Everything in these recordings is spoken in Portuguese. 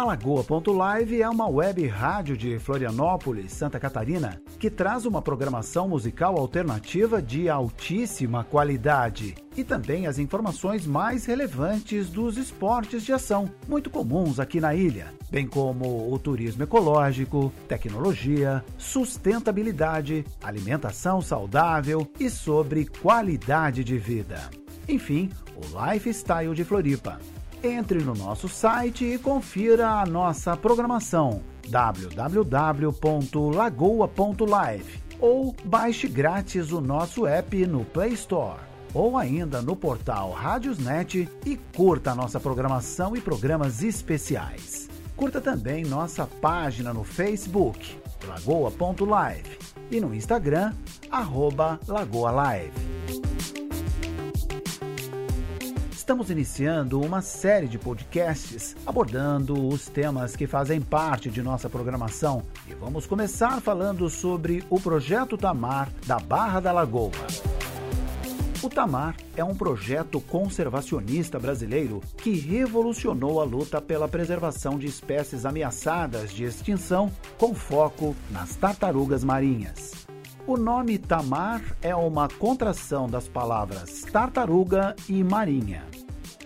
Alagoa.live é uma web rádio de Florianópolis, Santa Catarina, que traz uma programação musical alternativa de altíssima qualidade e também as informações mais relevantes dos esportes de ação, muito comuns aqui na ilha, bem como o turismo ecológico, tecnologia, sustentabilidade, alimentação saudável e sobre qualidade de vida. Enfim, o lifestyle de Floripa. Entre no nosso site e confira a nossa programação www.lagoa.live ou baixe grátis o nosso app no Play Store ou ainda no portal Rádiosnet e curta a nossa programação e programas especiais. Curta também nossa página no Facebook, lagoa.live e no Instagram, arroba lagoalive. Estamos iniciando uma série de podcasts abordando os temas que fazem parte de nossa programação e vamos começar falando sobre o projeto Tamar da Barra da Lagoa. O Tamar é um projeto conservacionista brasileiro que revolucionou a luta pela preservação de espécies ameaçadas de extinção, com foco nas tartarugas marinhas. O nome Tamar é uma contração das palavras tartaruga e marinha.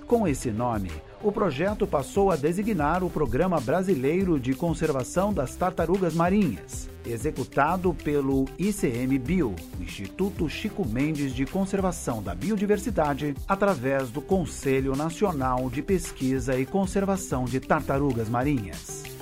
Com esse nome, o projeto passou a designar o Programa Brasileiro de Conservação das Tartarugas Marinhas, executado pelo ICMBio, Instituto Chico Mendes de Conservação da Biodiversidade, através do Conselho Nacional de Pesquisa e Conservação de Tartarugas Marinhas.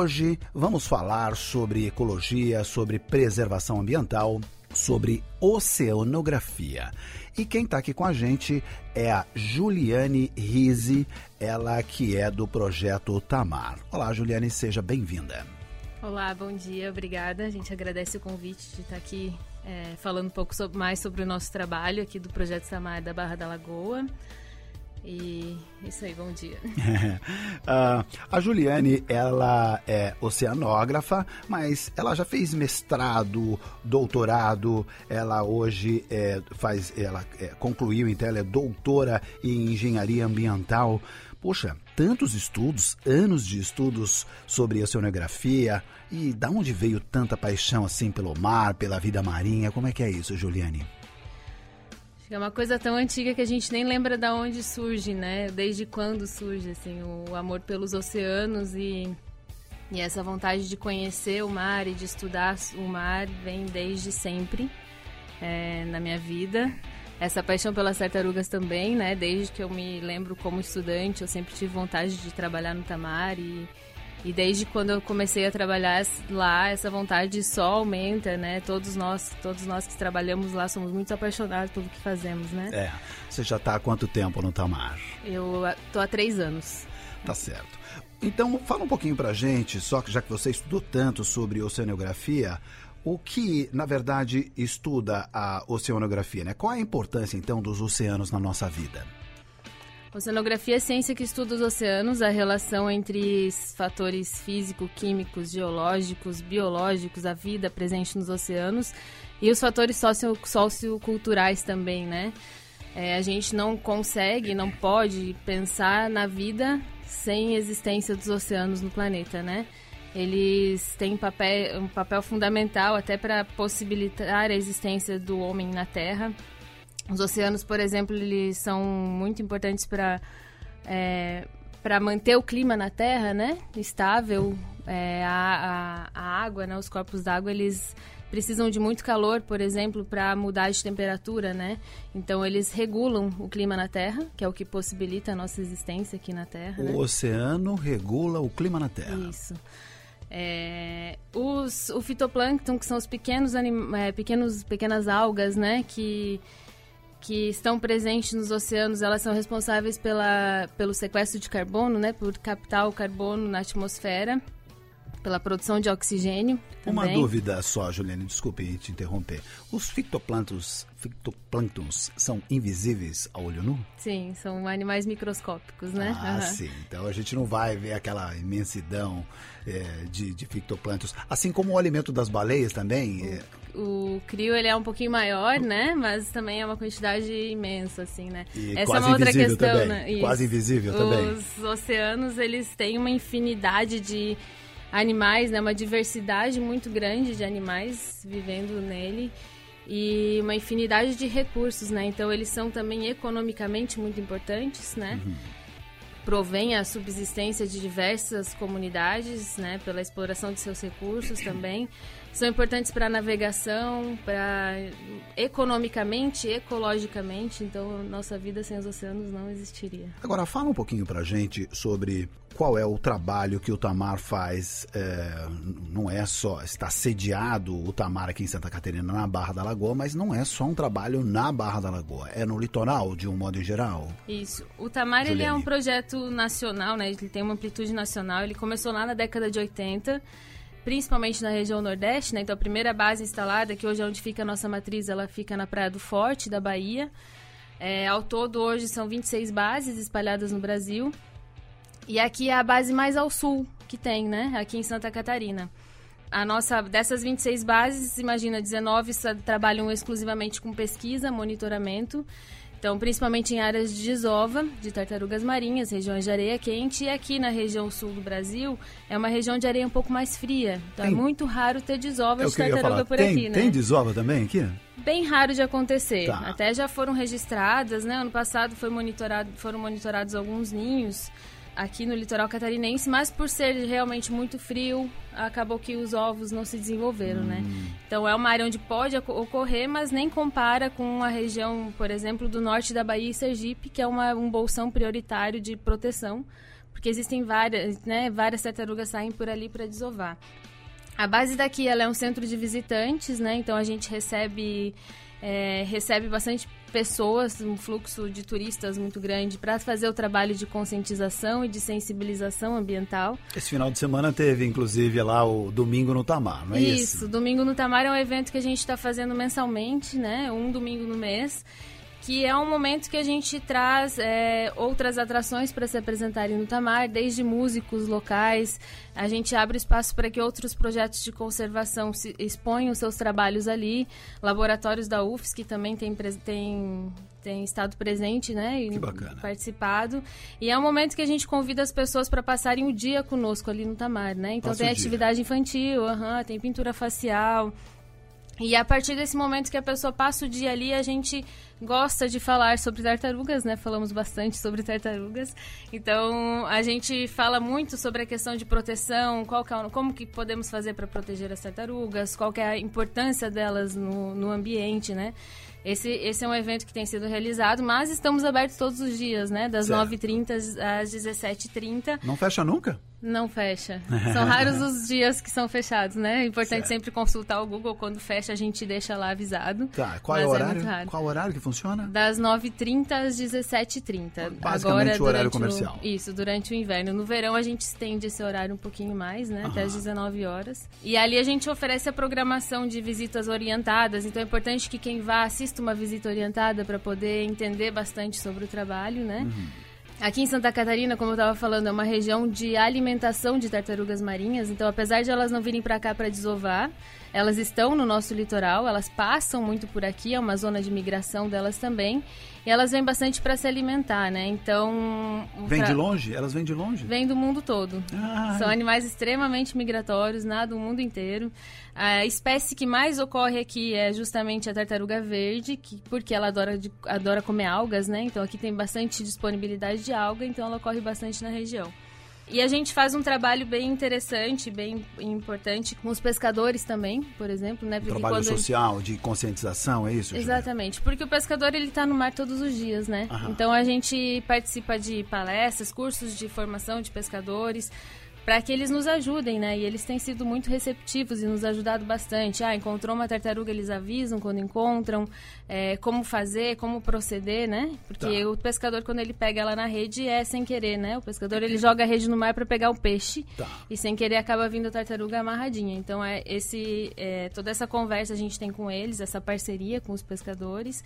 Hoje vamos falar sobre ecologia, sobre preservação ambiental, sobre oceanografia. E quem está aqui com a gente é a Juliane Rise, ela que é do projeto Tamar. Olá, Juliane, seja bem-vinda. Olá, bom dia, obrigada. A gente agradece o convite de estar aqui é, falando um pouco sobre, mais sobre o nosso trabalho aqui do projeto Tamar da Barra da Lagoa. E isso aí, bom dia. uh, a Juliane, ela é oceanógrafa, mas ela já fez mestrado, doutorado, ela hoje é, faz, ela é, concluiu, então ela é doutora em engenharia ambiental. Poxa, tantos estudos, anos de estudos sobre oceanografia, e da onde veio tanta paixão assim pelo mar, pela vida marinha? Como é que é isso, Juliane? É uma coisa tão antiga que a gente nem lembra de onde surge, né? Desde quando surge, assim, o amor pelos oceanos e, e essa vontade de conhecer o mar e de estudar o mar vem desde sempre é, na minha vida. Essa paixão pelas tartarugas também, né? Desde que eu me lembro como estudante, eu sempre tive vontade de trabalhar no Tamar e e desde quando eu comecei a trabalhar lá, essa vontade só aumenta, né? Todos nós, todos nós que trabalhamos lá somos muito apaixonados pelo que fazemos, né? É. Você já está há quanto tempo no Tamar? Eu tô há três anos. Tá certo. Então, fala um pouquinho pra gente, só que já que você estudou tanto sobre oceanografia, o que, na verdade, estuda a oceanografia, né? Qual é a importância, então, dos oceanos na nossa vida? Oceanografia é ciência que estuda os oceanos, a relação entre fatores físico-químicos, geológicos, biológicos, a vida presente nos oceanos e os fatores socio socioculturais também, né? É, a gente não consegue, não pode pensar na vida sem existência dos oceanos no planeta, né? Eles têm papel, um papel fundamental até para possibilitar a existência do homem na Terra os oceanos, por exemplo, eles são muito importantes para é, para manter o clima na Terra, né, estável. É, a, a, a, água, né, os corpos d'água, eles precisam de muito calor, por exemplo, para mudar de temperatura, né? Então eles regulam o clima na Terra, que é o que possibilita a nossa existência aqui na Terra. O né? oceano regula o clima na Terra. Isso. É, os, o fitoplâncton, que são os pequenos, anim, é, pequenos pequenas algas, né, que que estão presentes nos oceanos, elas são responsáveis pela, pelo sequestro de carbono, né, por captar o carbono na atmosfera, pela produção de oxigênio. Também. Uma dúvida só, Juliane, desculpe te interromper. Os fitoplânctons, fitoplânctons são invisíveis ao olho nu? Sim, são animais microscópicos, né? Ah, uhum. sim. Então a gente não vai ver aquela imensidão é, de, de fitoplânctons. Assim como o alimento das baleias também. O, é... o crio ele é um pouquinho maior, né? Mas também é uma quantidade imensa, assim, né? E Essa é uma outra questão, também. né? Isso. Quase invisível também. Os oceanos, eles têm uma infinidade de animais, né? Uma diversidade muito grande de animais vivendo nele e uma infinidade de recursos, né? Então eles são também economicamente muito importantes, né? Uhum. Provém a subsistência de diversas comunidades, né? Pela exploração de seus recursos também são importantes para a navegação, para economicamente, ecologicamente. Então, nossa vida sem os oceanos não existiria. Agora, fala um pouquinho para a gente sobre qual é o trabalho que o Tamar faz. É, não é só está sediado o Tamar aqui em Santa Catarina, na Barra da Lagoa, mas não é só um trabalho na Barra da Lagoa, é no litoral, de um modo geral. Isso. O Tamar ele é um projeto nacional, né? Ele tem uma amplitude nacional. Ele começou lá na década de 80 principalmente na região Nordeste, né? Então a primeira base instalada, que hoje é onde fica a nossa matriz, ela fica na Praia do Forte, da Bahia. É, ao todo, hoje são 26 bases espalhadas no Brasil. E aqui é a base mais ao sul que tem, né? Aqui em Santa Catarina. A nossa, dessas 26 bases, imagina, 19 trabalham exclusivamente com pesquisa, monitoramento então, principalmente em áreas de desova, de tartarugas marinhas, regiões de areia quente. E aqui na região sul do Brasil, é uma região de areia um pouco mais fria. Então, é tem... é muito raro ter desova é de tartaruga por tem, aqui, né? Tem desova também aqui? Bem raro de acontecer. Tá. Até já foram registradas, né? Ano passado foi monitorado, foram monitorados alguns ninhos aqui no litoral catarinense, mas por ser realmente muito frio, acabou que os ovos não se desenvolveram, né? hum. né? Então é uma área onde pode ocorrer, mas nem compara com a região, por exemplo, do norte da Bahia e Sergipe, que é uma, um bolsão prioritário de proteção, porque existem várias, né? Várias tartarugas saem por ali para desovar. A base daqui ela é um centro de visitantes, né? Então a gente recebe é, recebe bastante pessoas, um fluxo de turistas muito grande para fazer o trabalho de conscientização e de sensibilização ambiental. Esse final de semana teve, inclusive, lá o Domingo no Tamar, não é isso? Isso, Domingo no Tamar é um evento que a gente está fazendo mensalmente, né? Um domingo no mês que é um momento que a gente traz é, outras atrações para se apresentarem no Tamar, desde músicos locais. A gente abre espaço para que outros projetos de conservação se exponham seus trabalhos ali. Laboratórios da UFS, que também tem, tem, tem estado presente, né? E participado. E é um momento que a gente convida as pessoas para passarem o dia conosco ali no Tamar, né? Então Passa tem atividade infantil, uhum, tem pintura facial. E a partir desse momento que a pessoa passa o dia ali, a gente gosta de falar sobre tartarugas, né? Falamos bastante sobre tartarugas. Então, a gente fala muito sobre a questão de proteção, qual que é, como que podemos fazer para proteger as tartarugas, qual que é a importância delas no, no ambiente, né? Esse, esse é um evento que tem sido realizado, mas estamos abertos todos os dias, né? Das 9h30 às 17h30. Não fecha nunca? Não fecha. São raros os dias que são fechados, né? É importante certo. sempre consultar o Google. Quando fecha, a gente deixa lá avisado. Tá, qual é o é horário? É qual horário que funciona? Das 9h30 às 17h30. Basicamente Agora, o horário comercial. O, isso, durante o inverno. No verão, a gente estende esse horário um pouquinho mais, né? Uhum. Até às 19 horas. E ali a gente oferece a programação de visitas orientadas. Então é importante que quem vá assista uma visita orientada para poder entender bastante sobre o trabalho, né? Uhum. Aqui em Santa Catarina, como eu estava falando, é uma região de alimentação de tartarugas marinhas. Então, apesar de elas não virem para cá para desovar, elas estão no nosso litoral, elas passam muito por aqui, é uma zona de migração delas também. E elas vêm bastante para se alimentar, né? Então. Vêm pra... de longe? Elas vêm de longe? Vêm do mundo todo. Ai. São animais extremamente migratórios, nada o mundo inteiro. A espécie que mais ocorre aqui é justamente a tartaruga verde, que, porque ela adora, adora comer algas, né? Então aqui tem bastante disponibilidade de alga, então ela ocorre bastante na região. E a gente faz um trabalho bem interessante, bem importante com os pescadores também, por exemplo, né? Porque trabalho social, ele... de conscientização, é isso? Exatamente, porque o pescador ele está no mar todos os dias, né? Aham. Então a gente participa de palestras, cursos de formação de pescadores, para que eles nos ajudem, né? E eles têm sido muito receptivos e nos ajudado bastante. Ah, encontrou uma tartaruga, eles avisam quando encontram, é, como fazer, como proceder, né? Porque tá. o pescador, quando ele pega ela na rede, é sem querer, né? O pescador, ele joga a rede no mar para pegar o peixe tá. e sem querer acaba vindo a tartaruga amarradinha. Então, é esse, é, toda essa conversa a gente tem com eles, essa parceria com os pescadores.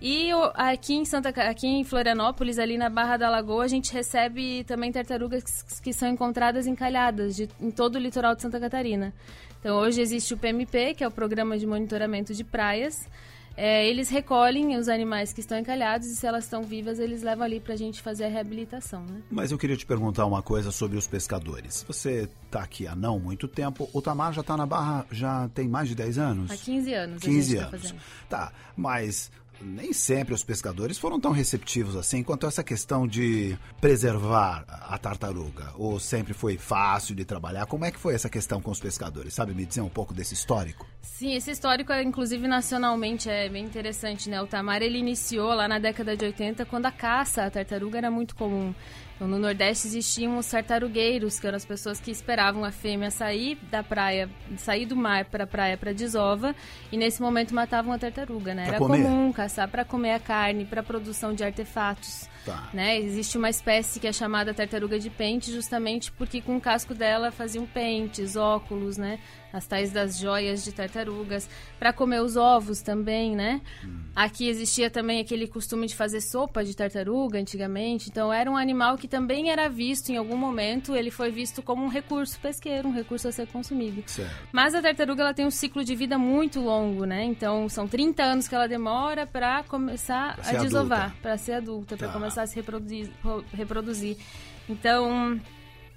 E aqui em Santa aqui em Florianópolis, ali na Barra da Lagoa, a gente recebe também tartarugas que são encontradas encalhadas de, em todo o litoral de Santa Catarina. Então hoje existe o PMP, que é o Programa de Monitoramento de Praias. É, eles recolhem os animais que estão encalhados e se elas estão vivas, eles levam ali para a gente fazer a reabilitação. Né? Mas eu queria te perguntar uma coisa sobre os pescadores. Você está aqui há não muito tempo. O Tamar já está na Barra já tem mais de 10 anos? Há 15 anos. 15 tá anos. Tá, mas nem sempre os pescadores foram tão receptivos assim quanto essa questão de preservar a tartaruga. Ou sempre foi fácil de trabalhar? Como é que foi essa questão com os pescadores? Sabe me dizer um pouco desse histórico? Sim, esse histórico, inclusive nacionalmente, é bem interessante, né? O Tamar, ele iniciou lá na década de 80, quando a caça à tartaruga era muito comum. Então, no Nordeste existiam os tartarugueiros, que eram as pessoas que esperavam a fêmea sair da praia, sair do mar para a praia para desova, e nesse momento matavam a tartaruga, né? Pra Era comer. comum caçar para comer a carne, para produção de artefatos. Tá. Né? Existe uma espécie que é chamada tartaruga de pente, justamente porque com o casco dela faziam pentes, óculos, né? As tais das joias de tartarugas, para comer os ovos também, né? Hum. Aqui existia também aquele costume de fazer sopa de tartaruga antigamente, então era um animal que também era visto em algum momento, ele foi visto como um recurso pesqueiro, um recurso a ser consumido. Certo. Mas a tartaruga ela tem um ciclo de vida muito longo, né? Então são 30 anos que ela demora para começar pra a desovar, para ser adulta, para tá. começar a se reproduzir. reproduzir. Então,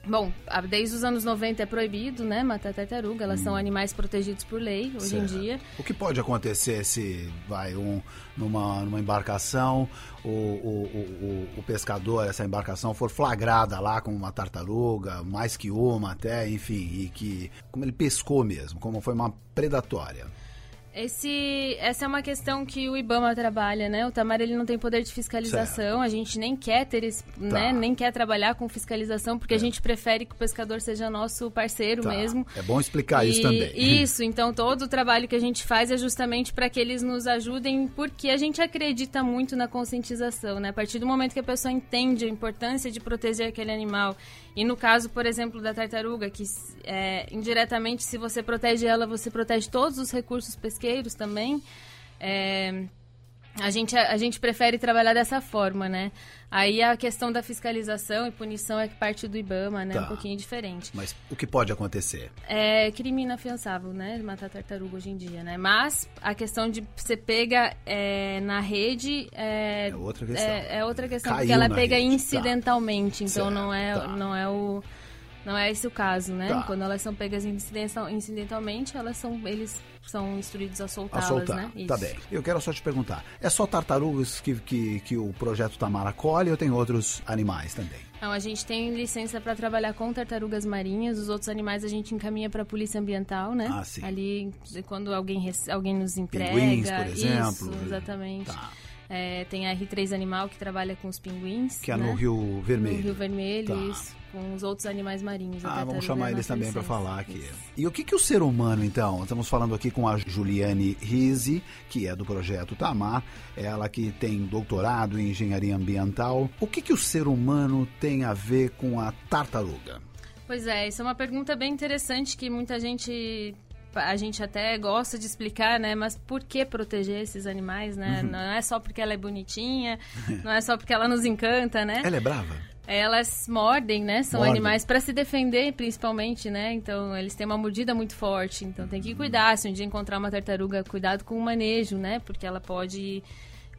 Bom, desde os anos 90 é proibido, né, matar tartaruga. Elas hum. são animais protegidos por lei hoje certo. em dia. O que pode acontecer se vai um numa, numa embarcação, o, o, o, o, pescador, essa embarcação for flagrada lá com uma tartaruga, mais que uma até, enfim, e que como ele pescou mesmo, como foi uma predatória. Esse, essa é uma questão que o IBAMA trabalha, né? O Tamar ele não tem poder de fiscalização, certo. a gente nem quer ter esse, tá. né? nem quer trabalhar com fiscalização porque é. a gente prefere que o pescador seja nosso parceiro tá. mesmo. É bom explicar e, isso também. Isso, então todo o trabalho que a gente faz é justamente para que eles nos ajudem, porque a gente acredita muito na conscientização, né? A partir do momento que a pessoa entende a importância de proteger aquele animal e no caso, por exemplo, da tartaruga, que é, indiretamente, se você protege ela, você protege todos os recursos pesqueiros também. É, a gente, a, a, gente prefere trabalhar dessa forma, né? Aí a questão da fiscalização e punição é que parte do IBAMA, né? Tá. Um pouquinho diferente. Mas o que pode acontecer? É crime inafiançável, né? Matar tartaruga hoje em dia, né? Mas a questão de ser pega é, na rede é, é, outra questão. É, é outra questão, Caiu porque ela é pega rede. Tá. incidentalmente, tá. então certo. não é, tá. não é o não é esse o caso, né? Tá. Quando elas são pegas incidentalmente, elas são, eles são instruídos a soltá-las, a soltar. né? Isso. Tá bem. Eu quero só te perguntar, é só tartarugas que, que, que o projeto Tamara colhe ou tem outros animais também? Não, a gente tem licença para trabalhar com tartarugas marinhas, os outros animais a gente encaminha para a polícia ambiental, né? Ah, sim. Ali, quando alguém, alguém nos entrega. Pinguins, por exemplo. Isso, exatamente. Tá. É, tem a R3 Animal que trabalha com os pinguins. Que é né? no Rio Vermelho. No Rio Vermelho, Tá. isso. Com os outros animais marinhos. Ah, vamos chamar eles também para falar aqui. Isso. E o que, que o ser humano, então? Estamos falando aqui com a Juliane Rise, que é do projeto Tamar, ela que tem doutorado em engenharia ambiental. O que, que o ser humano tem a ver com a tartaruga? Pois é, isso é uma pergunta bem interessante que muita gente a gente até gosta de explicar, né? Mas por que proteger esses animais, né? Uhum. Não é só porque ela é bonitinha, não é só porque ela nos encanta, né? Ela é brava? Elas mordem, né? São animais para se defender, principalmente, né? Então, eles têm uma mordida muito forte. Então, tem que cuidar. Se um dia encontrar uma tartaruga, cuidado com o manejo, né? Porque ela pode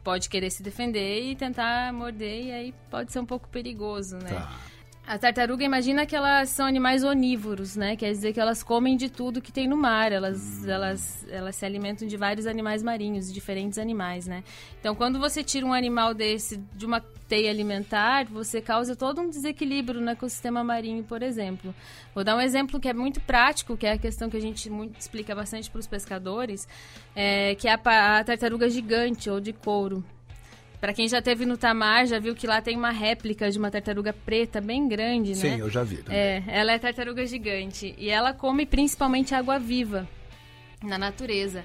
pode querer se defender e tentar morder e aí pode ser um pouco perigoso, né? Tá. A tartaruga, imagina que elas são animais onívoros, né? Quer dizer que elas comem de tudo que tem no mar. Elas, elas, elas se alimentam de vários animais marinhos, diferentes animais, né? Então, quando você tira um animal desse de uma teia alimentar, você causa todo um desequilíbrio no ecossistema marinho, por exemplo. Vou dar um exemplo que é muito prático, que é a questão que a gente muito, explica bastante para os pescadores, é, que é a, a tartaruga gigante ou de couro. Para quem já teve no Tamar, já viu que lá tem uma réplica de uma tartaruga preta bem grande, né? Sim, eu já vi. Também. É, ela é tartaruga gigante e ela come principalmente água viva na natureza.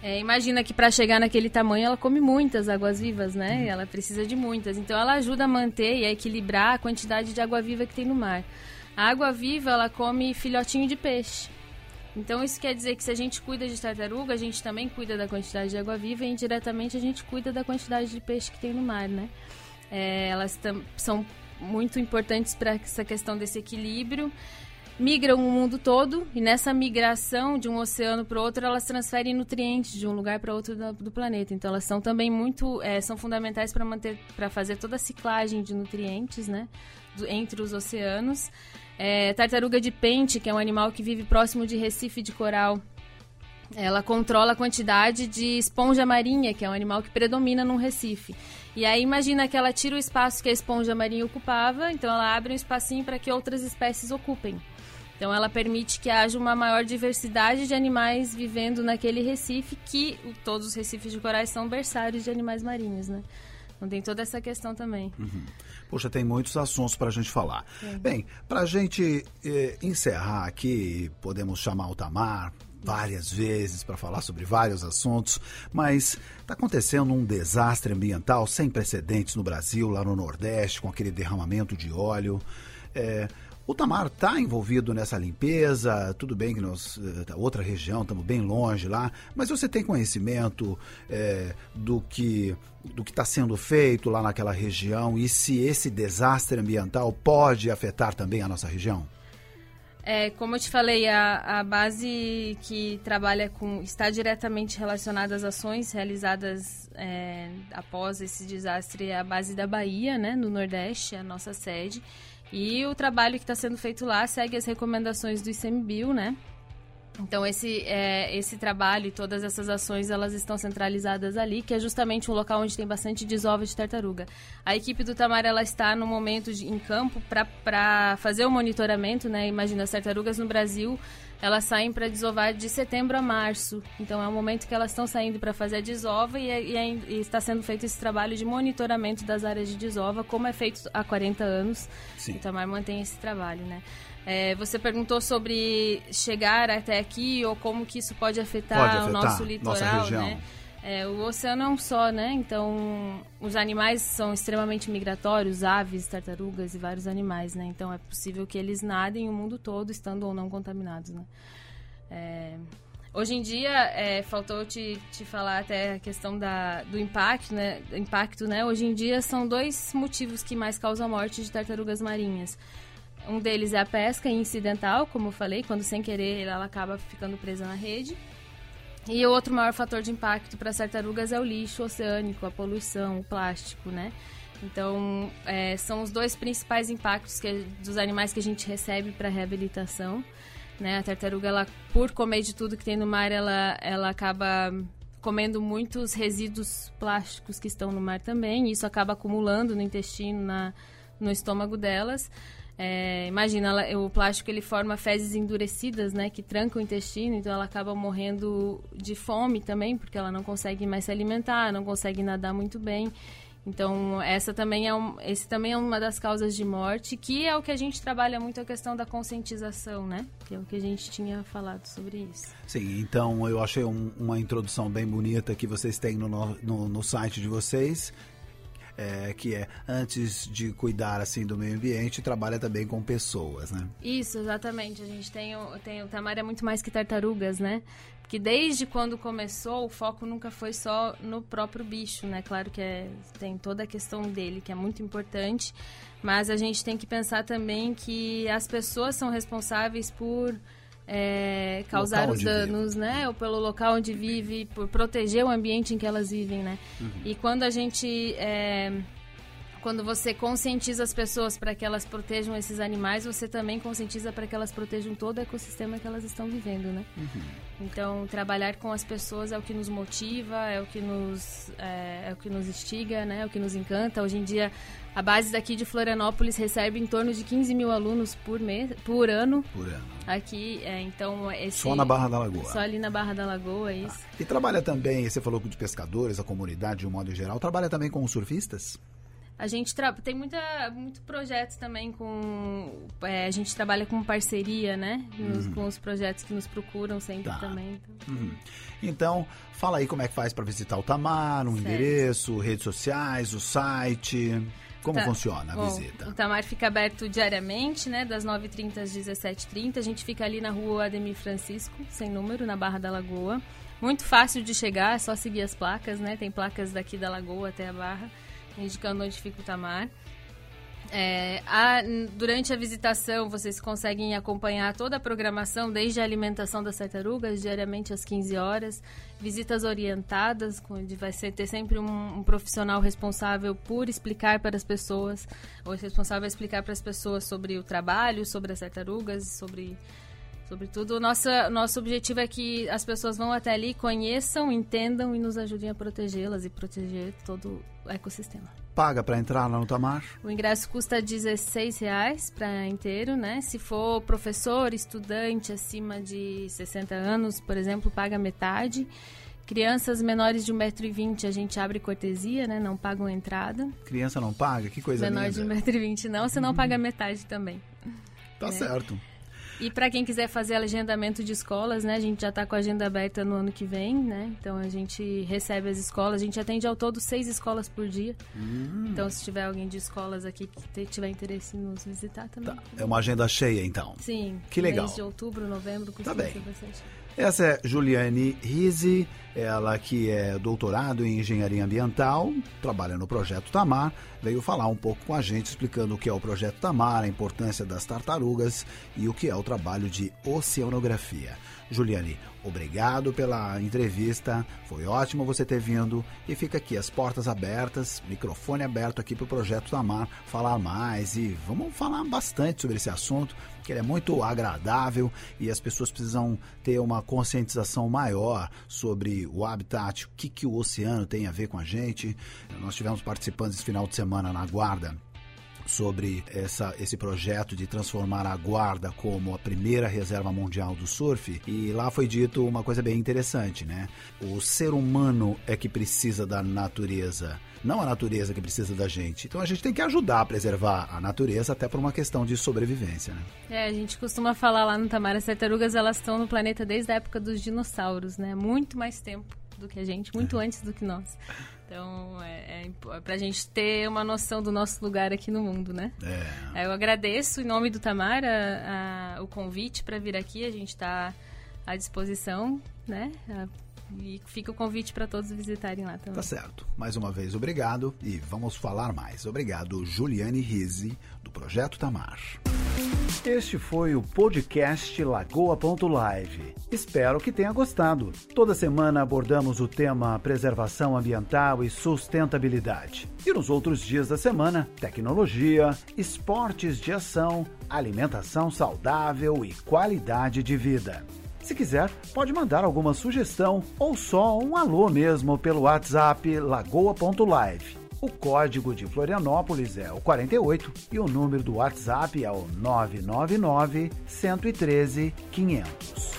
É, imagina que para chegar naquele tamanho ela come muitas águas vivas, né? Uhum. Ela precisa de muitas. Então ela ajuda a manter e a equilibrar a quantidade de água viva que tem no mar. A água viva ela come filhotinho de peixe. Então isso quer dizer que se a gente cuida de tartaruga, a gente também cuida da quantidade de água viva e indiretamente a gente cuida da quantidade de peixe que tem no mar, né? É, elas são muito importantes para essa questão desse equilíbrio migram o mundo todo e nessa migração de um oceano para outro elas transferem nutrientes de um lugar para outro do, do, planeta então elas são também muito é, são fundamentais para manter para fazer toda a ciclagem de nutrientes né do, entre os oceanos é, tartaruga de pente que é um animal que vive próximo de recife de coral ela controla a quantidade de esponja marinha, que é um animal que predomina num recife. E aí imagina que ela tira o espaço que a esponja marinha ocupava, então ela abre um espacinho para que outras espécies ocupem. Então ela permite que haja uma maior diversidade de animais vivendo naquele recife, que todos os recifes de corais são berçários de animais marinhos, né? Então tem toda essa questão também. Uhum. Poxa, tem muitos assuntos para a gente falar. É. Bem, para a gente eh, encerrar aqui, podemos chamar o Tamar várias vezes para falar sobre vários assuntos, mas está acontecendo um desastre ambiental sem precedentes no Brasil, lá no Nordeste, com aquele derramamento de óleo. É, o Tamar está envolvido nessa limpeza, tudo bem que nós, eh, outra região, estamos bem longe lá, mas você tem conhecimento é, do que do que está sendo feito lá naquela região e se esse desastre ambiental pode afetar também a nossa região? É, como eu te falei, a, a base que trabalha com está diretamente relacionada às ações realizadas é, após esse desastre é a base da Bahia, né, no Nordeste, a nossa sede. E o trabalho que está sendo feito lá segue as recomendações do ICMBio, né? Então esse é, esse trabalho e todas essas ações elas estão centralizadas ali, que é justamente um local onde tem bastante desova de tartaruga. A equipe do Tamar ela está no momento de, em campo para fazer o monitoramento, né? Imagina as tartarugas no Brasil elas saem para desovar de setembro a março. Então é o momento que elas estão saindo para fazer a desova e, e, e, está sendo feito esse trabalho de monitoramento das áreas de desova, como é feito há 40 anos. Sim. O Tamar mantém esse trabalho, né? É, você perguntou sobre chegar até aqui ou como que isso pode afetar, pode afetar o nosso litoral, né? É, o oceano é um só, né? Então, os animais são extremamente migratórios, aves, tartarugas e vários animais, né? Então, é possível que eles nadem o mundo todo, estando ou não contaminados, né? É, hoje em dia, é, faltou te, te falar até a questão da, do impacto, né? impacto, né? Hoje em dia, são dois motivos que mais causam a morte de tartarugas marinhas. Um deles é a pesca incidental, como eu falei, quando sem querer ela acaba ficando presa na rede. E o outro maior fator de impacto para as tartarugas é o lixo oceânico, a poluição, o plástico, né? Então, é, são os dois principais impactos que, dos animais que a gente recebe para reabilitação. Né? A tartaruga, ela, por comer de tudo que tem no mar, ela, ela acaba comendo muitos resíduos plásticos que estão no mar também. E isso acaba acumulando no intestino, na, no estômago delas. É, imagina, ela, o plástico ele forma fezes endurecidas, né, que trancam o intestino, então ela acaba morrendo de fome também, porque ela não consegue mais se alimentar, não consegue nadar muito bem. Então, essa também é um, esse também é uma das causas de morte, que é o que a gente trabalha muito a questão da conscientização, né? Que é o que a gente tinha falado sobre isso. Sim, então eu achei um, uma introdução bem bonita que vocês têm no, no, no site de vocês é, que é antes de cuidar assim do meio ambiente, trabalha também com pessoas, né? Isso, exatamente. A gente tem o, tem o Tamar é muito mais que tartarugas, né? Porque desde quando começou, o foco nunca foi só no próprio bicho, né? Claro que é, tem toda a questão dele, que é muito importante, mas a gente tem que pensar também que as pessoas são responsáveis por é, causar os danos, vive. né? Ou pelo local onde vive, por proteger o ambiente em que elas vivem, né? Uhum. E quando a gente é, quando você conscientiza as pessoas para que elas protejam esses animais, você também conscientiza para que elas protejam todo o ecossistema que elas estão vivendo, né? Uhum. Então, trabalhar com as pessoas é o que nos motiva, é o que nos, é, é, o que nos instiga, né? É o que nos encanta. Hoje em dia, a base daqui de Florianópolis recebe em torno de 15 mil alunos por, mês, por ano. Por ano. Aqui, é, então... Esse, só na Barra da Lagoa. Só ali na Barra da Lagoa, é isso. Ah. E trabalha também, você falou de pescadores, a comunidade de um modo geral, trabalha também com os surfistas? A gente tem muita, muito projetos também com. É, a gente trabalha com parceria, né? Nos, uhum. Com os projetos que nos procuram sempre tá. também. Então. Uhum. então. fala aí como é que faz para visitar o Tamar, um certo. endereço, redes sociais, o site. Como tá. funciona a Bom, visita? O Tamar fica aberto diariamente, né? Das 9h30 às 17h30. A gente fica ali na rua Ademir Francisco, sem número, na Barra da Lagoa. Muito fácil de chegar, é só seguir as placas, né? Tem placas daqui da Lagoa até a Barra indicando onde fica o Tamar. É, a, durante a visitação, vocês conseguem acompanhar toda a programação, desde a alimentação das tartarugas, diariamente às 15 horas, visitas orientadas, onde vai ser, ter sempre um, um profissional responsável por explicar para as pessoas, ou responsável a explicar para as pessoas sobre o trabalho, sobre as tartarugas, sobre Sobretudo, o nosso, objetivo é que as pessoas vão até ali, conheçam, entendam e nos ajudem a protegê-las e proteger todo ecossistema. Paga para entrar lá no Tamar? O ingresso custa R$16,00 para inteiro, né? Se for professor, estudante acima de 60 anos, por exemplo, paga metade. Crianças menores de 1,20m a gente abre cortesia, né? Não pagam entrada. Criança não paga? Que coisa Menor linda. de 1,20m não, você não paga metade também. Tá é. certo. E para quem quiser fazer agendamento de escolas, né? A gente já está com a agenda aberta no ano que vem, né? Então a gente recebe as escolas, a gente atende ao todo seis escolas por dia. Hum. Então se tiver alguém de escolas aqui que tiver interesse em nos visitar também. Tá. É uma agenda cheia, então. Sim. Que legal. Mês de outubro, novembro, tá bem. bastante. Essa é Juliane Rizzi, ela que é doutorado em engenharia ambiental, trabalha no projeto Tamar, veio falar um pouco com a gente explicando o que é o projeto Tamar, a importância das tartarugas e o que é o trabalho de oceanografia. Juliane, obrigado pela entrevista, foi ótimo você ter vindo e fica aqui as portas abertas, microfone aberto aqui para o Projeto Tamar falar mais e vamos falar bastante sobre esse assunto, que ele é muito agradável e as pessoas precisam ter uma conscientização maior sobre o habitat, o que, que o oceano tem a ver com a gente. Nós tivemos participantes esse final de semana na Guarda sobre essa, esse projeto de transformar a Guarda como a primeira reserva mundial do surf e lá foi dito uma coisa bem interessante, né? O ser humano é que precisa da natureza não a natureza que precisa da gente. Então a gente tem que ajudar a preservar a natureza até por uma questão de sobrevivência, né? É, a gente costuma falar lá no Tamar, as tartarugas elas estão no planeta desde a época dos dinossauros, né? Muito mais tempo do que a gente, muito é. antes do que nós. Então, é, é, é pra gente ter uma noção do nosso lugar aqui no mundo, né? É. Eu agradeço, em nome do Tamar, a, a, o convite para vir aqui. A gente está à disposição, né? A, e fica o convite para todos visitarem lá também. Tá certo. Mais uma vez, obrigado e vamos falar mais. Obrigado, Juliane Rizzi, do Projeto Tamar. Este foi o podcast Lagoa.live. Espero que tenha gostado. Toda semana abordamos o tema preservação ambiental e sustentabilidade. E nos outros dias da semana, tecnologia, esportes de ação, alimentação saudável e qualidade de vida. Se quiser, pode mandar alguma sugestão ou só um alô mesmo pelo WhatsApp lagoa.live. O código de Florianópolis é o 48 e o número do WhatsApp é o 999 113 500.